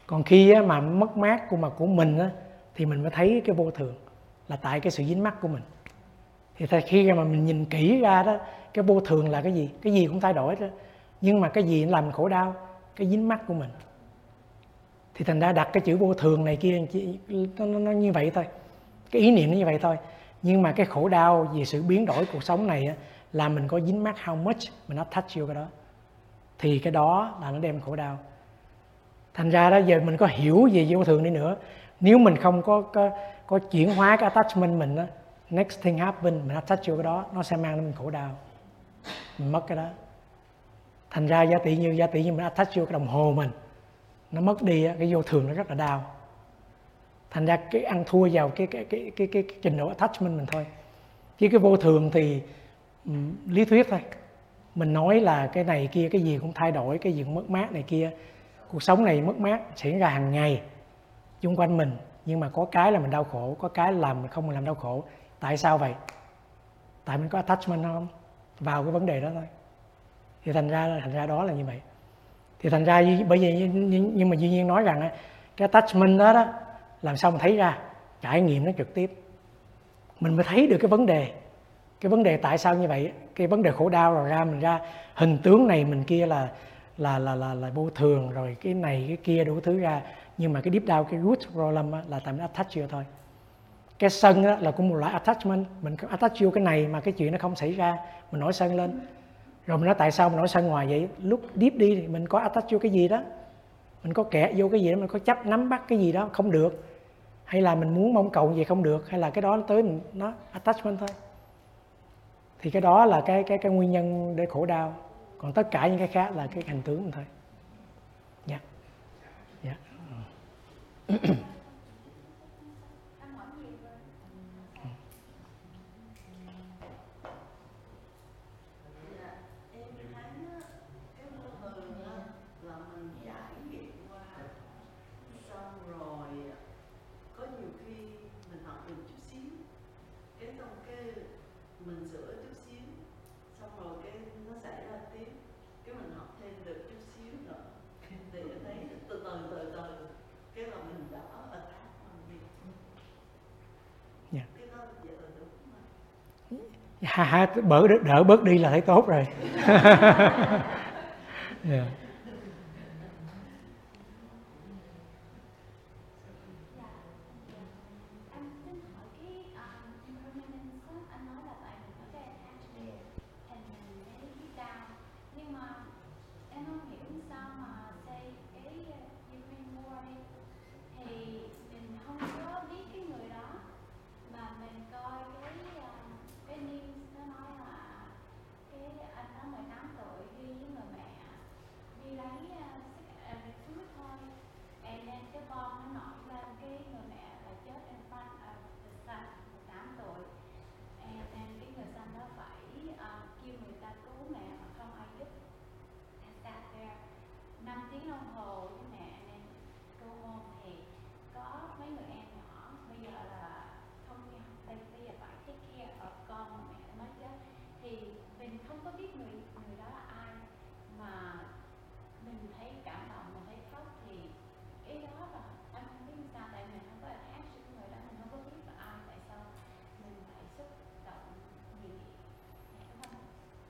Còn khi á, mà mất mát của mà của mình á, thì mình mới thấy cái vô thường là tại cái sự dính mắc của mình. Thì khi mà mình nhìn kỹ ra đó cái vô thường là cái gì? Cái gì cũng thay đổi đó nhưng mà cái gì làm mình khổ đau? Cái dính mắc của mình thì thành ra đặt cái chữ vô thường này kia nó, nó, nó như vậy thôi. Cái ý niệm nó như vậy thôi. Nhưng mà cái khổ đau vì sự biến đổi cuộc sống này á, là mình có dính mắc how much mình attach vô cái đó. Thì cái đó là nó đem khổ đau. Thành ra đó giờ mình có hiểu về vô thường đi nữa. Nếu mình không có có, có chuyển hóa cái attachment mình á next thing happen mình attach vô cái đó nó sẽ mang đến mình khổ đau. Mình mất cái đó. Thành ra giá trị như giá trị như mình attach vô cái đồng hồ mình nó mất đi cái vô thường nó rất là đau. Thành ra cái ăn thua vào cái cái cái cái, cái, cái trình độ attachment mình thôi. Chứ cái vô thường thì um, lý thuyết thôi. Mình nói là cái này kia cái gì cũng thay đổi cái gì cũng mất mát này kia. Cuộc sống này mất mát xảy ra hàng ngày xung quanh mình. Nhưng mà có cái là mình đau khổ có cái làm mình không mình làm đau khổ. Tại sao vậy? Tại mình có attachment không? Vào cái vấn đề đó thôi. Thì thành ra thành ra đó là như vậy thì thành ra bởi vì nhưng, mà duy nhiên nói rằng cái attachment đó đó làm sao mình thấy ra? Trải nghiệm nó trực tiếp. Mình mới thấy được cái vấn đề. Cái vấn đề tại sao như vậy cái vấn đề khổ đau rồi ra mình ra hình tướng này mình kia là là là là là vô thường rồi cái này cái kia đủ thứ ra. Nhưng mà cái deep down cái root problem á, là tại mình attach vô thôi. Cái sân đó là cũng một loại attachment. Mình attach vô cái này mà cái chuyện nó không xảy ra. Mình nổi sân lên rồi mình nói, tại sao mình nổi sân ngoài vậy? Lúc deep đi thì mình có attach vô cái gì đó. Mình có kẻ vô cái gì đó, mình có chấp nắm bắt cái gì đó, không được. Hay là mình muốn mong cầu gì không được, hay là cái đó nó tới mình, nó attachment thôi. Thì cái đó là cái cái cái nguyên nhân để khổ đau. Còn tất cả những cái khác là cái hành tướng thôi. Dạ. Dạ. yeah hỏi nhiều rồi Dạ, em thấy á, cái vô thường á, là mình trải nghiệm qua xong rồi có nhiều khi mình học được chút xíu cái xong cái mình sửa chút xíu xong rồi cái nó xảy ra tiếp cái mình học thêm được chút xíu nữa thì em thấy từ từ từ từ cái là mình đỡ ở tác hơn đi Dạ. cái đó giờ đúng mà ha ha bỡ đỡ bớt đi là thấy tốt rồi yeah. Dạ. Anh xin hỏi cái um, impermanence á, anh nói là tại mình có cái attachment thành mình cái biết đau nhưng mà em không hiểu sao mà say cái uh, Ukraine war đi thì mình không có biết cái người đó mà mình coi cái uh, cái news nó nói là cái anh đó 18 tuổi đi với người mẹ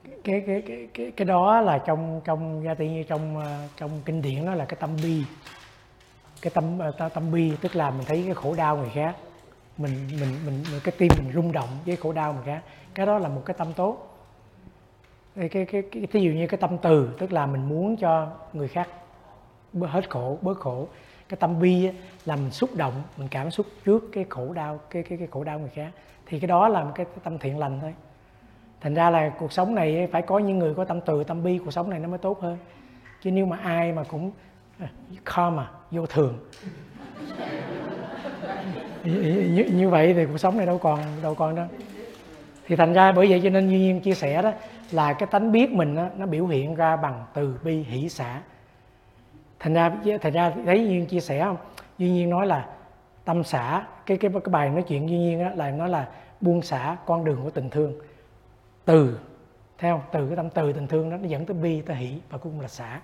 đi cái cái cái cái cái đó là trong trong gia tiên như trong ờ, trong kinh điển đó là cái tâm bi. Cái tâm ờ, tâm bi tức là mình thấy cái khổ đau người khác. Mình mình mình, mình cái tim mình rung động với khổ đau người khác. Cái đó là một cái tâm tốt. Cái cái cái, cái thí dụ như cái tâm từ tức là mình muốn cho người khác bớt hết khổ bớt khổ. Cái tâm bi á, là mình xúc động mình cảm xúc trước cái khổ đau cái cái cái khổ đau người khác. Thì cái đó là một cái tâm thiện lành thôi thành ra là cuộc sống này phải có những người có tâm từ tâm bi cuộc sống này nó mới tốt hơn. Chứ nếu mà ai mà cũng à, karma vô thường. Như, như, vậy thì cuộc sống này đâu còn đâu còn đâu. Thì thành ra bởi vậy cho nên duy nhiên chia sẻ đó là cái tánh biết mình đó, nó biểu hiện ra bằng từ bi hỷ xả. Thành ra thành ra thấy duy nhiên chia sẻ không? Duy nhiên nói là tâm xả cái cái cái bài nói chuyện duy nhiên đó là nói là buông xả con đường của tình thương từ theo từ cái tâm từ tình thương đó nó dẫn tới bi tới hỷ và cuối cùng là xả.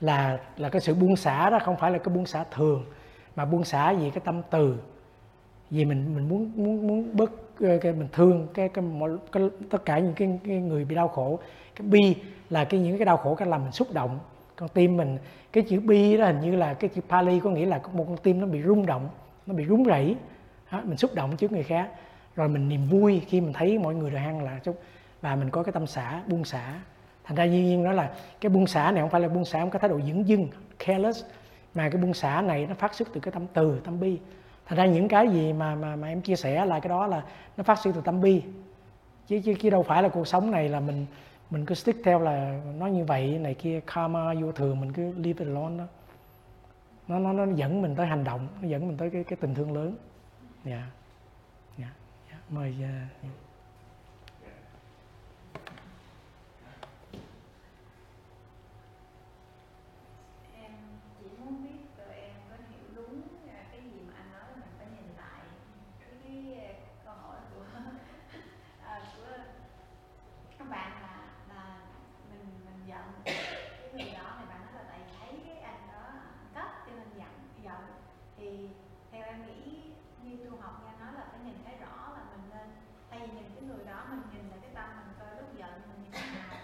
Là là cái sự buông xả đó không phải là cái buông xả thường mà buông xả vì cái tâm từ. Vì mình mình muốn muốn muốn bớt cái mình thương cái cái, mọi, cái tất cả những cái, cái người bị đau khổ. Cái bi là cái những cái đau khổ cái làm mình xúc động. Con tim mình cái chữ bi đó hình như là cái chữ Pali có nghĩa là một con tim nó bị rung động nó bị rung rẩy. Đó, mình xúc động trước người khác rồi mình niềm vui khi mình thấy mọi người được ăn là chút và mình có cái tâm xả buông xả. Thành ra duyên nhiên đó là cái buông xả này không phải là buông xả một cái thái độ dưỡng dưng careless mà cái buông xả này nó phát xuất từ cái tâm từ tâm bi. Thành ra những cái gì mà mà mà em chia sẻ là cái đó là nó phát xuất từ tâm bi. Chứ chứ, chứ đâu phải là cuộc sống này là mình mình cứ stick theo là nó như vậy này kia karma vô thường mình cứ leave it alone đó. Nó nó nó dẫn mình tới hành động nó dẫn mình tới cái cái tình thương lớn. Yeah dạ mời uh, em chỉ muốn biết tụi em có hiểu đúng à, cái gì mà anh nói là mình phải nhìn lại cái cái à, câu hỏi của à, của các bạn là là mình mình giận cái người đó thì bạn nói là tại vì thấy cái anh đó cấp cho nên giận giận thì theo em nghĩ như tu học nghe nói là phải nhìn thấy rõ là mình nên thay vì nhìn cái người đó mình nhìn lại cái tâm mình coi lúc giận mình như thế nào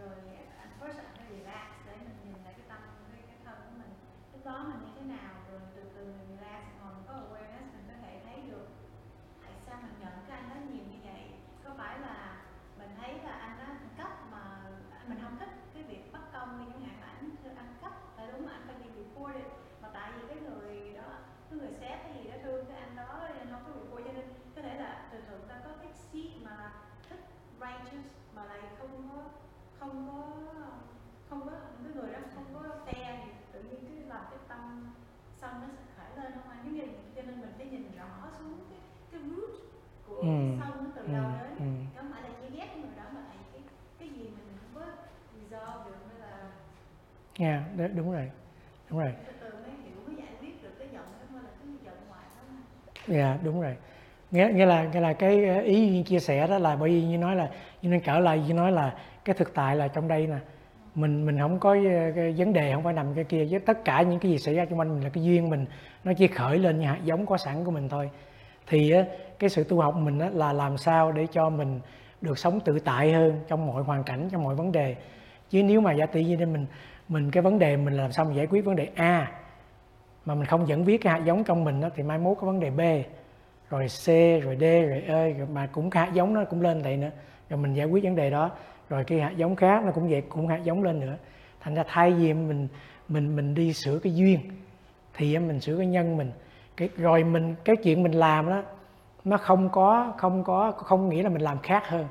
rồi anh first anh phải relax để mình nhìn lại cái tâm cái cái thân của mình lúc đó mình như thế nào rồi từ từ mình relax ngồi mình có awareness mình có thể thấy được tại sao mình nhận cái anh đó nhiều như vậy có phải là mình thấy là anh đó ăn cắp mà mình không thích cái việc bất công đi chẳng hạn là anh thưa ăn cắp là đúng là anh phải bị reported mà tại vì cái người đó cái người sếp hay gì đó thương cái anh đó nên không có report cho nên có thể là từ từ ta có cái seat mà thích righteous mà lại không có không có không có cái người đó không có fair thì tự nhiên cứ làm cái tâm xong nó sẽ khởi lên không anh? Giống như là cho nên mình phải nhìn rõ xuống cái cái root của Ừ, sông nó từ ừ, đâu đến. ừ. không phải là chỉ ghét người đó mà tại cái cái gì mình không có resolve được hay là Nha, yeah, đúng rồi đúng rồi. Là dạ đúng rồi. Nghĩa nghĩa là nghĩa là cái ý Duyên chia sẻ đó là bởi vì như nói là như nên trở lại như nói là cái thực tại là trong đây nè mình mình không có ờ, cái vấn đề không phải nằm cái kia với tất cả những cái gì xảy ra trong quanh mình là cái duyên mình nó chỉ khởi lên như hạt giống có sẵn của mình thôi. Thì cái sự tu học mình là làm sao để cho mình được sống tự tại hơn trong mọi hoàn cảnh trong mọi vấn đề. Chứ nếu mà giả tỷ như nên mình mình cái vấn đề mình làm sao mình giải quyết vấn đề A mà mình không dẫn viết cái hạt giống trong mình đó, thì mai mốt có vấn đề B rồi C rồi D rồi E rồi mà cũng cái hạt giống nó cũng lên vậy nữa rồi mình giải quyết vấn đề đó rồi cái hạt giống khác nó cũng vậy cũng hạt giống lên nữa. Thành ra thay vì mình mình mình đi sửa cái duyên thì mình sửa cái nhân mình. Cái rồi mình cái chuyện mình làm đó nó không có không có không nghĩa là mình làm khác hơn.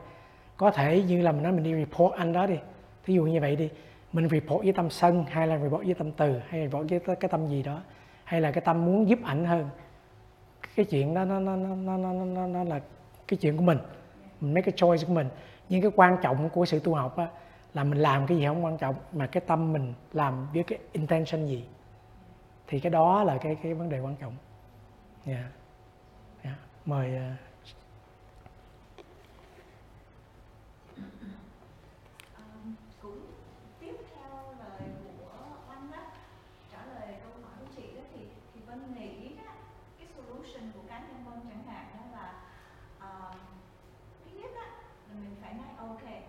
Có thể như là mình nói mình đi report anh đó đi. Thí dụ như vậy đi. Mình report với tâm sân hay là report với tâm từ hay là report với cái tâm gì đó hay là cái tâm muốn giúp ảnh hơn. Cái chuyện đó nó nó nó nó nó, nó, nó là cái chuyện của mình. Mình mấy cái choice của mình nhưng cái quan trọng của sự tu học á, là mình làm cái gì không quan trọng mà cái tâm mình làm với cái intention gì thì cái đó là cái cái vấn đề quan trọng yeah. Yeah. mời uh, Um, cũng tiếp theo lời của anh đó trả lời câu hỏi của chị đó thì thì Vân nghĩ á, cái solution của cá nhân Vân chẳng hạn đó là um, thứ nhất á, là mình phải nói ok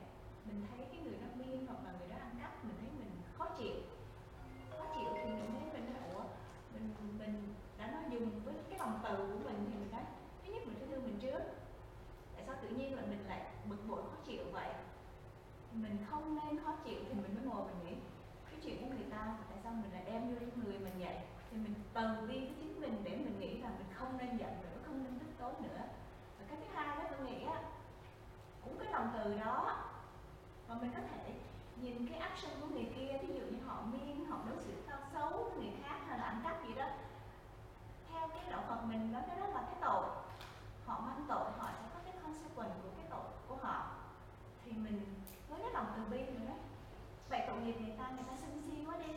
thì mình từ bi với chính mình để mình nghĩ là mình không nên giận nữa không nên tức tối nữa và cái thứ hai đó tôi nghĩ á cũng cái lòng từ đó mà mình có thể nhìn cái action của người kia ví dụ như họ miên họ đối xử tao xấu với người khác hay là ăn cắp gì đó theo cái đạo Phật mình nói cái đó là cái tội họ mang tội họ sẽ có cái consequence của cái tội của họ thì mình với cái lòng từ bi mình nói vậy tội nghiệp người ta người ta sân si quá đi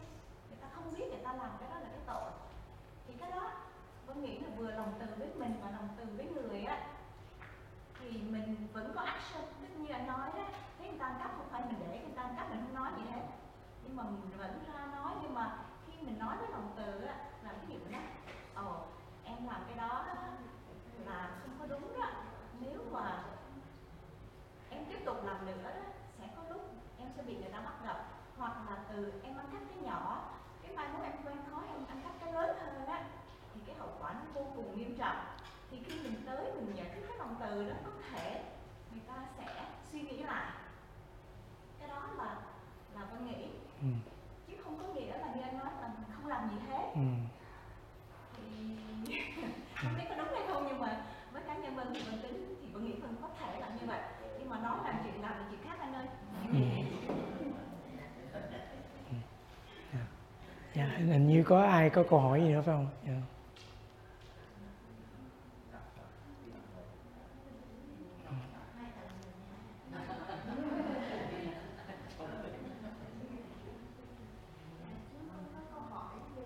người ta không biết người ta làm cái đó là cái tội thì cái đó tôi nghĩ là vừa lòng từ với mình và lòng từ với người á thì mình vẫn có action tức như anh nói đó thấy người ta ăn cắp không phải mình để người ta ăn cắp mình không nói gì hết. Nhưng mà mình vẫn ra nói, nhưng mà khi mình nói với lòng từ á, là ví dụ đó, ồ, em làm cái đó là không có đúng đó. Nếu mà em tiếp tục làm nữa đó sẽ có lúc em sẽ bị người ta bắt gặp. Hoặc là từ em ăn cắp cái nhỏ, cái mai mốt em quen khó em ăn cắp cái lớn hơn á, thì cái hậu quả nó vô cùng nghiêm trọng. Thì khi mình tới mình nhận cái lòng từ đó, có thể người ta sẽ suy nghĩ lại cái đó là là tôi nghĩ ừ. chứ không có nghĩa là như anh nói là mình không làm gì hết Ừ. thì không biết có đúng hay không nhưng mà với cá nhân mình thì mình tính thì mình nghĩ mình có thể làm như vậy nhưng mà nói làm chuyện làm là chuyện khác anh ơi Ừ. Dạ, hình như có ai có câu hỏi gì nữa phải không? Dạ. Chúng con có câu hỏi về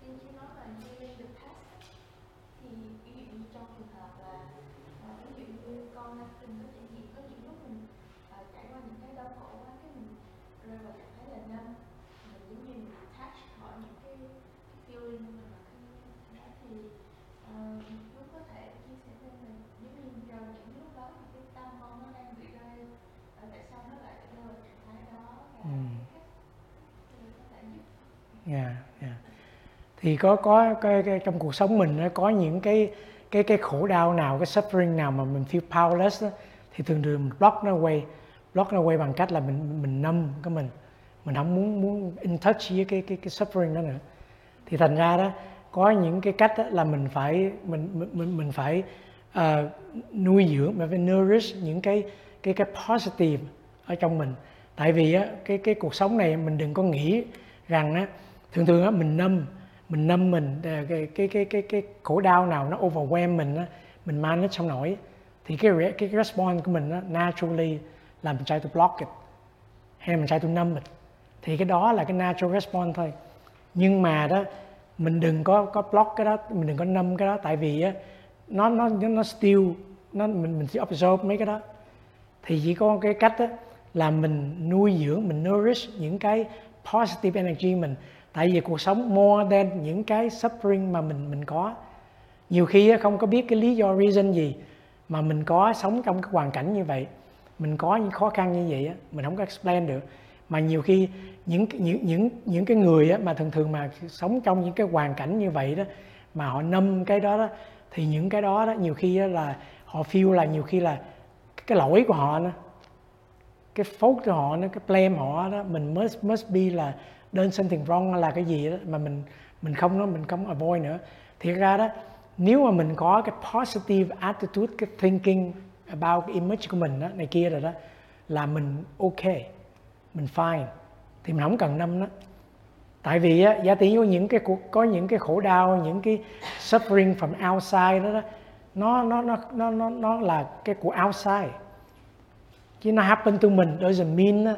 khi chị nói là healing the past thì ví dụ như trong trường hợp là ờ, ví dụ như con đã từng có trải nghiệm có những lúc mình ờ, trải qua những cái đau khổ quá cái mình rơi vào trạng thái là năm mình giống như mình attach khỏi những cái, cái feeling của mình và cái đó thì uh, chú có thể chia sẻ thêm mình giống như vào những lúc đó thì cái tâm con nó đang bị rơi ờ, tại sao nó lại rơi vào trạng thái đó và Ừ. cái cách thì có thể giúp yeah, yeah. Thì có có cái, cái trong cuộc sống mình nó có những cái cái cái khổ đau nào, cái suffering nào mà mình feel powerless đó, thì thường thường mình block nó away, block nó away bằng cách là mình mình nâm cái mình, mình không muốn muốn in touch với cái cái cái suffering đó nữa. Thì thành ra đó có những cái cách đó là mình phải mình mình mình, mình phải uh, nuôi dưỡng, mình phải nourish những cái cái cái positive ở trong mình. Tại vì á cái cái cuộc sống này mình đừng có nghĩ rằng á thường thường á, mình nâm mình nâm mình à, cái cái cái cái cái khổ đau nào nó overwhelm mình á, mình mang nó trong nổi. Thì cái re- cái response của mình á, naturally là mình try to block it, hay là mình try to numb it. Thì cái đó là cái natural response thôi. Nhưng mà đó, mình đừng có có block cái đó, mình đừng có nâm cái đó. Tại vì á, nó nó nó still, nó, mình mình sẽ absorb mấy cái đó. Thì chỉ có cái cách đó là mình nuôi dưỡng, mình nourish những cái positive energy mình tại vì cuộc sống more than những cái suffering mà mình mình có. Nhiều khi á, không có biết cái lý do reason gì mà mình có sống trong cái hoàn cảnh như vậy. Mình có những khó khăn như vậy á, mình không có explain được. Mà nhiều khi những những những những cái người á, mà thường thường mà sống trong những cái hoàn cảnh như vậy đó mà họ nâm cái đó đó thì những cái đó đó nhiều khi đó là họ feel là nhiều khi là cái lỗi của họ đó cái fault của họ nó cái blame họ đó mình must must be là đơn something wrong là cái gì đó mà mình mình không nó mình không avoid nữa. Thì ra đó nếu mà mình có cái positive attitude cái thinking about cái image của mình đó này kia rồi đó là mình ok mình fine. Thì mình không cần năm đó. Tại vì á giả tỷ có những cái có những cái khổ đau những cái suffering from outside đó, đó nó nó nó nó nó nó là cái của outside. Chứ nó happen to mình doesn't mean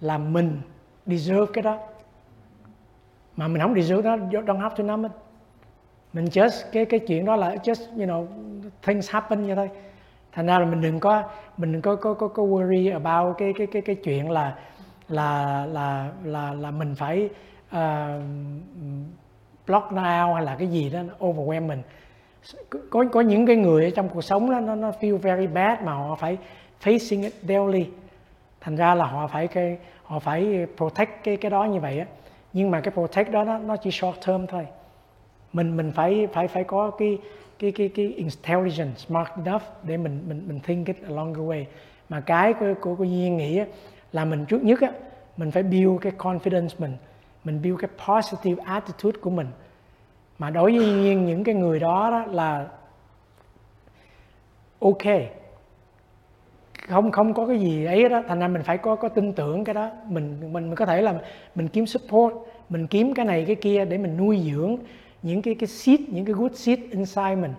là mình deserve cái đó mà mình không deserve đó you don't have to know it mình just cái cái chuyện đó là just you know things happen như thôi. Thành ra là mình đừng có mình đừng có có có, có worry about cái cái cái cái chuyện là là là là là mình phải uh, block nó out hay là cái gì đó overwhelm mình. Có có những cái người ở trong cuộc sống đó nó nó feel very bad mà họ phải facing it daily. Thành ra là họ phải cái họ phải protect cái cái đó như vậy á nhưng mà cái protect đó nó, nó chỉ short term thôi. Mình mình phải phải phải có cái cái cái cái intelligence smart enough để mình mình mình think it along the way. Mà cái của của, của Nhiên nghĩ á, là mình trước nhất á mình phải build cái confidence mình. Mình build cái positive attitude của mình. Mà đối với nhiên những cái người đó, đó là ok không không có cái gì ấy đó thành ra mình phải có có tin tưởng cái đó. Mình mình mình có thể là mình kiếm support mình kiếm cái này cái kia để mình nuôi dưỡng những cái cái seed những cái good seed inside mình.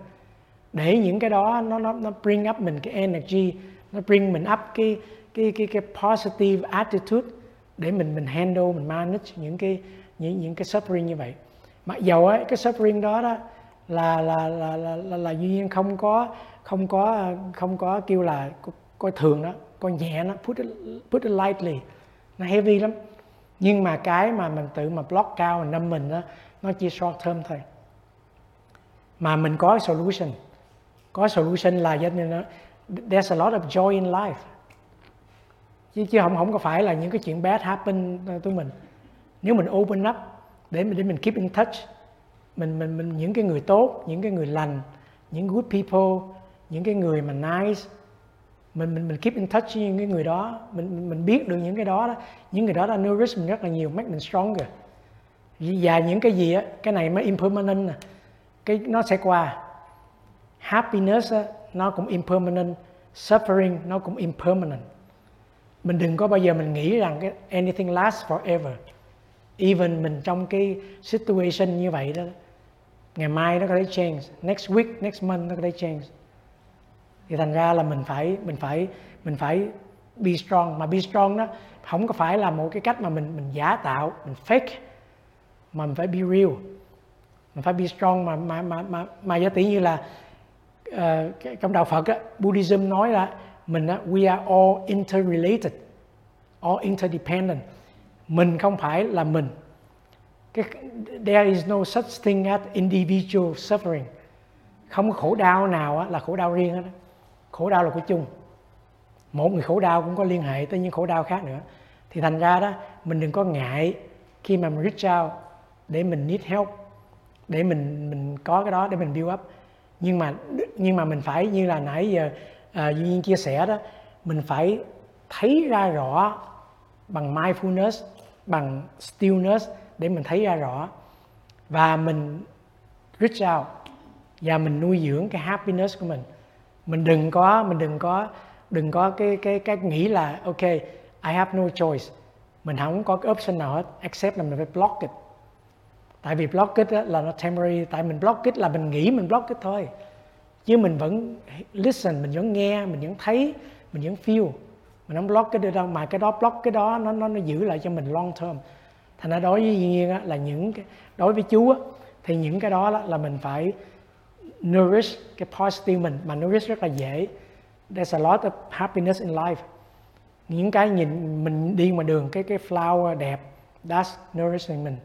Để những cái đó nó nó nó bring up mình cái energy nó bring mình up cái cái cái cái positive attitude để mình mình handle mình manage những cái những những cái suffering như vậy. Mặc dầu ấy cái suffering đó đó là là là là là, là duy nhiên không có không có không có kêu là coi thường nó coi nhẹ nó put it, put it lightly. Nó heavy lắm. Nhưng mà cái mà mình tự mà block cao mình năm mình đó nó chỉ short term thôi. Mà mình có solution. Có solution là giống nên nó there's a lot of joy in life. Chứ chứ không không có phải là những cái chuyện bad happen ờ, tụi mình. Nếu mình open up để mình để mình keep in touch mình mình mình những cái người tốt những cái người lành những good people những cái người mà nice mình mình mình keep in touch với những cái người đó. Mình mình biết được những cái đó đó. Những người đó đã nourish mình rất là nhiều make mình stronger. Và những cái gì á cái này mới impermanent nè. Cái nó sẽ qua. Happiness á, nó cũng impermanent. Suffering nó cũng impermanent. Mình đừng có bao giờ mình nghĩ rằng cái anything lasts forever. Even mình trong cái situation như vậy đó ngày mai nó có thể change. Next week next month nó có thể change thì thành ra là mình phải mình phải mình phải be strong. Mà be strong đó không có phải là một cái cách mà mình mình giả tạo mình fake mà mình phải be real. Mình phải be strong. Mà mà mà mà mà giả tỷ như là uh, trong đạo Phật á, Buddhism nói là mình á, we are all interrelated all interdependent. Mình không phải là mình. Cái, there is no such thing as individual suffering. Không có khổ đau nào á, là khổ đau riêng hết khổ đau là của chung. Mỗi người khổ đau cũng có liên hệ tới những khổ đau khác nữa. Thì thành ra đó mình đừng có ngại khi mà mình reach out để mình need help để mình mình có cái đó để mình build up. Nhưng mà nhưng mà mình phải như là nãy giờ à, duy nhiên chia sẻ đó mình phải thấy ra rõ bằng mindfulness bằng stillness để mình thấy ra rõ. Và mình reach out và mình nuôi dưỡng cái happiness của mình mình đừng có mình đừng có đừng có cái cái cái nghĩ là ok I have no choice. Mình không có cái option nào hết except là mình phải block it. Tại vì block it là nó temporary. Tại mình block it là mình nghĩ mình block it thôi. Chứ mình vẫn listen mình vẫn nghe mình vẫn thấy mình vẫn feel. Mình không block cái đâu mà cái đó block cái đó nó nó nó giữ lại cho mình long term. Thành ra đối với nhiên á, là những cái đối với chú á, thì những cái đó là mình phải nourish cái positive mình mà nourish rất là dễ there's a lot of happiness in life. những cái nhìn mình đi ngoài đường cái cái flower đẹp that's nourishing mình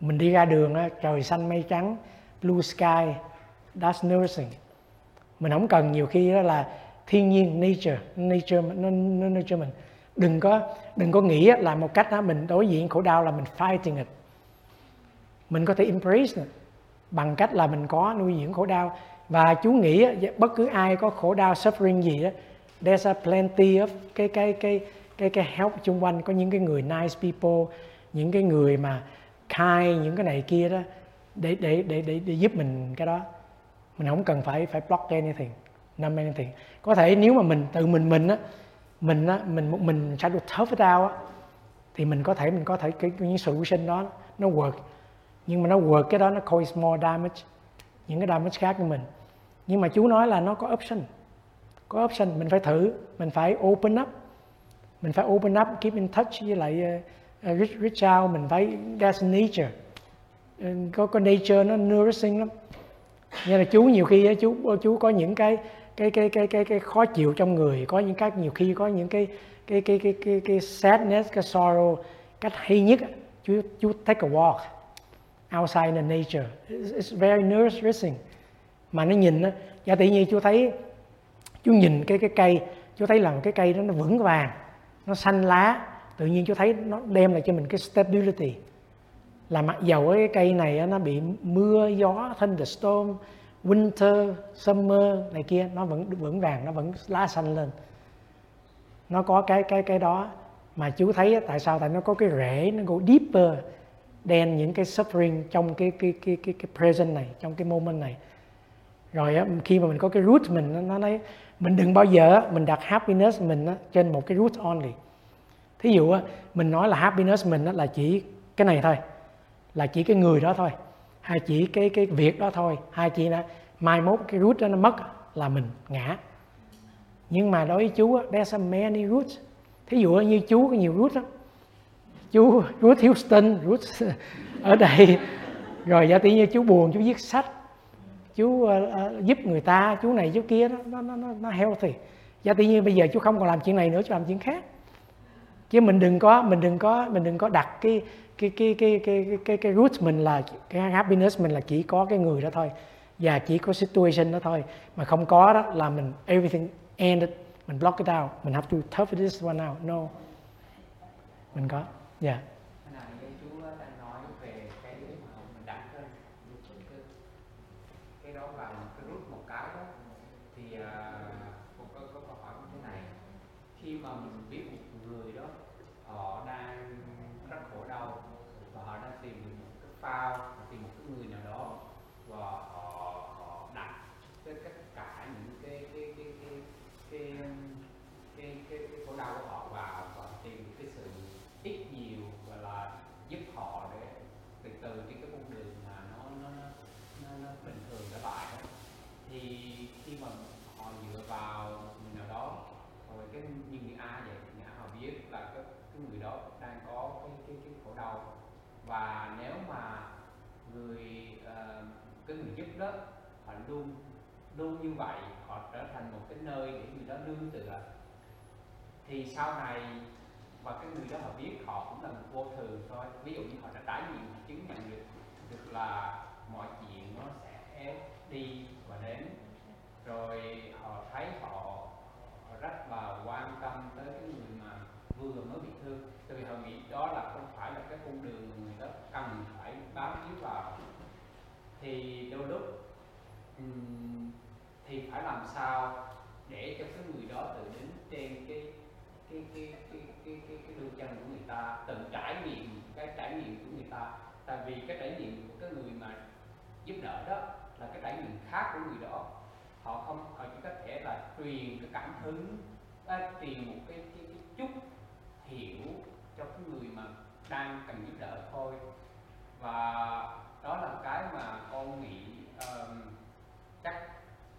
mình đi ra đường trời xanh mây trắng blue sky. That's nourishing. mình không cần nhiều khi đó là thiên nhiên nature. Nature nó, nó nature mình. Đừng có đừng có nghĩ là một cách đó mình đối diện khổ đau là mình fighting it. Mình có thể embrace it bằng cách là mình có nuôi dưỡng khổ đau. Và chú nghĩ dạ, bất cứ ai có khổ đau suffering gì đó there's a plenty of cái cái cái cái cái help xung quanh. Có những cái người nice people những cái người mà kind những cái này kia đó để để để để, để giúp mình cái đó. Mình không cần phải phải block anything numb anything. Có thể nếu mà mình tự mình mình á mình á mình một mình sẽ được tough it out á thì mình có thể mình có thể cái những solution đó nó work nhưng mà nó work cái đó nó cause more damage những cái damage khác của mình. Nhưng mà chú nói là nó có option. Có option mình phải thử mình phải open up. Mình phải open up keep in touch với lại ờ, ờ, uh, reach, reach out mình phải that's nature. Uh, có có nature nó nourishing lắm. Như là chú nhiều khi chú ờ, chú có những cái cái cái cái cái cái khó chịu trong người có những cái nhiều khi có những cái cái cái cái cái, cái sadness cái sorrow. Cách hay nhất chú chú take a walk outside the nature. It's very nourishing. Mà nó nhìn á, giả tự nhiên chú thấy chú nhìn cái cái cây chú thấy là cái cây đó nó vững vàng nó xanh lá, tự nhiên chú thấy nó đem lại cho mình cái stability. Là mặc dầu cái cây này nó bị mưa, gió, thunderstorm, winter, summer này kia, nó vẫn vững vàng, nó vẫn lá xanh lên. Nó có cái cái cái đó, mà chú thấy tại sao? Tại nó có cái rễ, nó go deeper đen những cái suffering trong cái cái cái cái cái present này trong cái moment này. Rồi á, khi mà mình có cái root mình nó- nó nói mình đừng bao giờ mình đặt happiness mình á, trên một cái root only. Thí dụ á, mình nói là happiness mình á, là chỉ cái này thôi là chỉ cái người đó thôi hay chỉ cái cái việc đó thôi hay chỉ là mai mốt cái root đó nó mất là mình ngã. Nhưng mà đối với chú á, there's a many roots. Thí dụ như chú có nhiều root lắm chú chú Houston chú ở đây. Rồi giả tỷ như chú buồn chú viết sách chú uh, giúp người ta chú này chú kia nó nó nó, nó- nó healthy. Giả tỷ như bây giờ chú không còn làm chuyện này nữa chú làm chuyện khác. Chứ mình đừng có mình đừng có mình đừng có đặt cái cái cái cái cái cái cái, cái root mình là cái happiness mình là chỉ có cái người đó thôi. Và chỉ có situation đó thôi. Mà không có đó là mình everything ended mình block it out. Mình have to tough this one out. No. Mình có dạ yeah. Chú nói về cái mà mình đặt cái đó vào một cái rút một cái đó thì à, có, câu hỏi như thế này khi mà mình biết một người đó họ đang rất khổ đau và họ đang tìm một cái phao họ tìm một cái người nào đó và họ họ đặt cái tất cả những cái cái cái cái cái cái cái, cái khổ đau của họ vào và tìm được cái sự ít nhiều và là giúp họ để từ từ trên cái con đường mà nó nó nó nó, nó bình thường trở lại đó. thì khi mà họ dựa vào người nào đó rồi cái như người A vậy nhà họ biết là cái, cái người đó đang có cái đầu và nếu mà người uh, cái người giúp đó họ luôn luôn như vậy họ trở thành một cái nơi để người đó nương tựa. Thì sau này và cái người đó họ biết họ cũng là một vô thường thôi. Ví dụ như họ đã trải nghiệm chứng nhận được được là mọi chuyện nó sẽ đi và đến. Rồi họ thấy họ, họ rất là quan tâm tới cái người mà vừa mới bị thương từ họ nghĩ đó là không phải là cái con đường mà người đó cần phải bám víu vào. Thì đôi lúc thì phải làm sao để cho cái người đó tự đến trên cái cái cái cái cái cái, cái đôi chân của người ta tự trải nghiệm cái trải nghiệm của người ta. Tại vì cái trải nghiệm của cái người mà giúp đỡ đó là cái trải nghiệm khác của người đó. Họ không họ chỉ có thể là truyền cái cảm hứng à, truyền một cái, cái, cái chút hiểu cho cái người mà đang cần giúp đỡ thôi. Và đó là cái mà con nghĩ um, chắc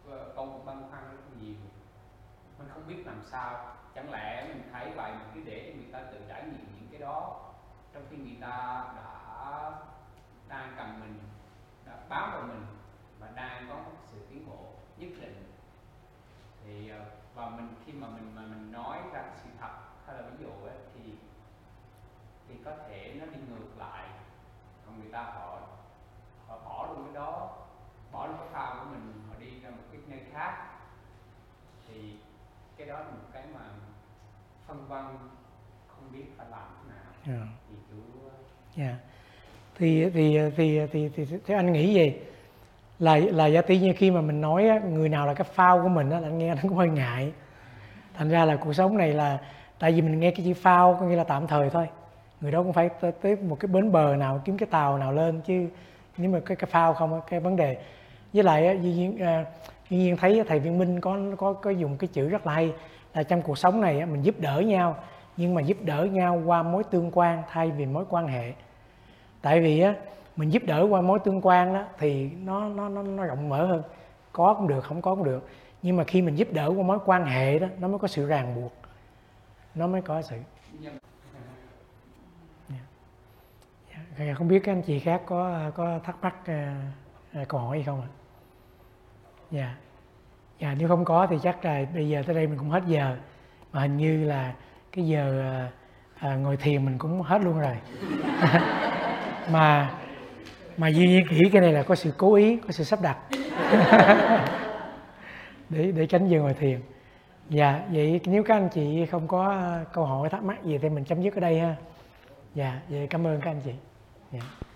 ờ, con cũng băn khoăn rất nhiều. Mình không biết làm sao. Chẳng lẽ mình thấy vậy mình cứ để cho người ta tự trải nghiệm những cái đó trong khi người ta đã đang cần mình đã bám vào mình và đang có sự tiến bộ nhất định. Thì ờ, và mình khi mà mình mà mình nói ra sự thật hay là ví dụ ấy, thì thì có thể nó đi ngược lại. Còn người ta họ họ bỏ luôn cái đó bỏ luôn cái phao của mình họ đi ra một cái nơi khác. Thì cái đó là một cái mà phân vân không biết phải làm thế nào. Yeah. thì chú Dạ. Thì, thì thì thì thì theo anh nghĩ gì? Là là giả tỷ như khi mà mình nói á, người nào là cái phao của mình á, là anh nghe nó cũng hơi ngại. Thành ra là cuộc sống này là tại vì mình nghe cái chữ phao có nghĩa là tạm thời thôi người đó cũng phải tới, một cái bến bờ nào kiếm cái tàu nào lên chứ nếu mà cái cái phao không cái vấn đề. Với lại duy nhiên à, duy nhiên thấy thầy Viên Minh có có có dùng cái chữ rất là hay là trong cuộc sống này mình giúp đỡ nhau nhưng mà giúp đỡ nhau qua mối tương quan thay vì mối quan hệ. Tại vì á mình giúp đỡ qua mối tương quan đó thì nó nó nó, nó rộng mở hơn. Có cũng được không có cũng được. Nhưng mà khi mình giúp đỡ qua mối quan hệ đó nó mới có sự ràng buộc. Nó mới có sự Ờ, không biết các anh chị khác có có thắc mắc ờ, ờ, câu hỏi gì không ạ? Dạ. Dạ nếu không có thì chắc là bây giờ tới đây mình cũng hết giờ. Mà hình như là cái giờ à, ngồi thiền mình cũng hết luôn rồi. Mà mà duy nhiên nghĩ cái này là có sự cố ý có sự sắp đặt. Để để tránh giờ ngồi thiền. Dạ vậy nếu các anh chị không có câu hỏi thắc mắc gì thì mình chấm dứt ở đây ha. Dạ vậy cảm ơn các anh chị dạ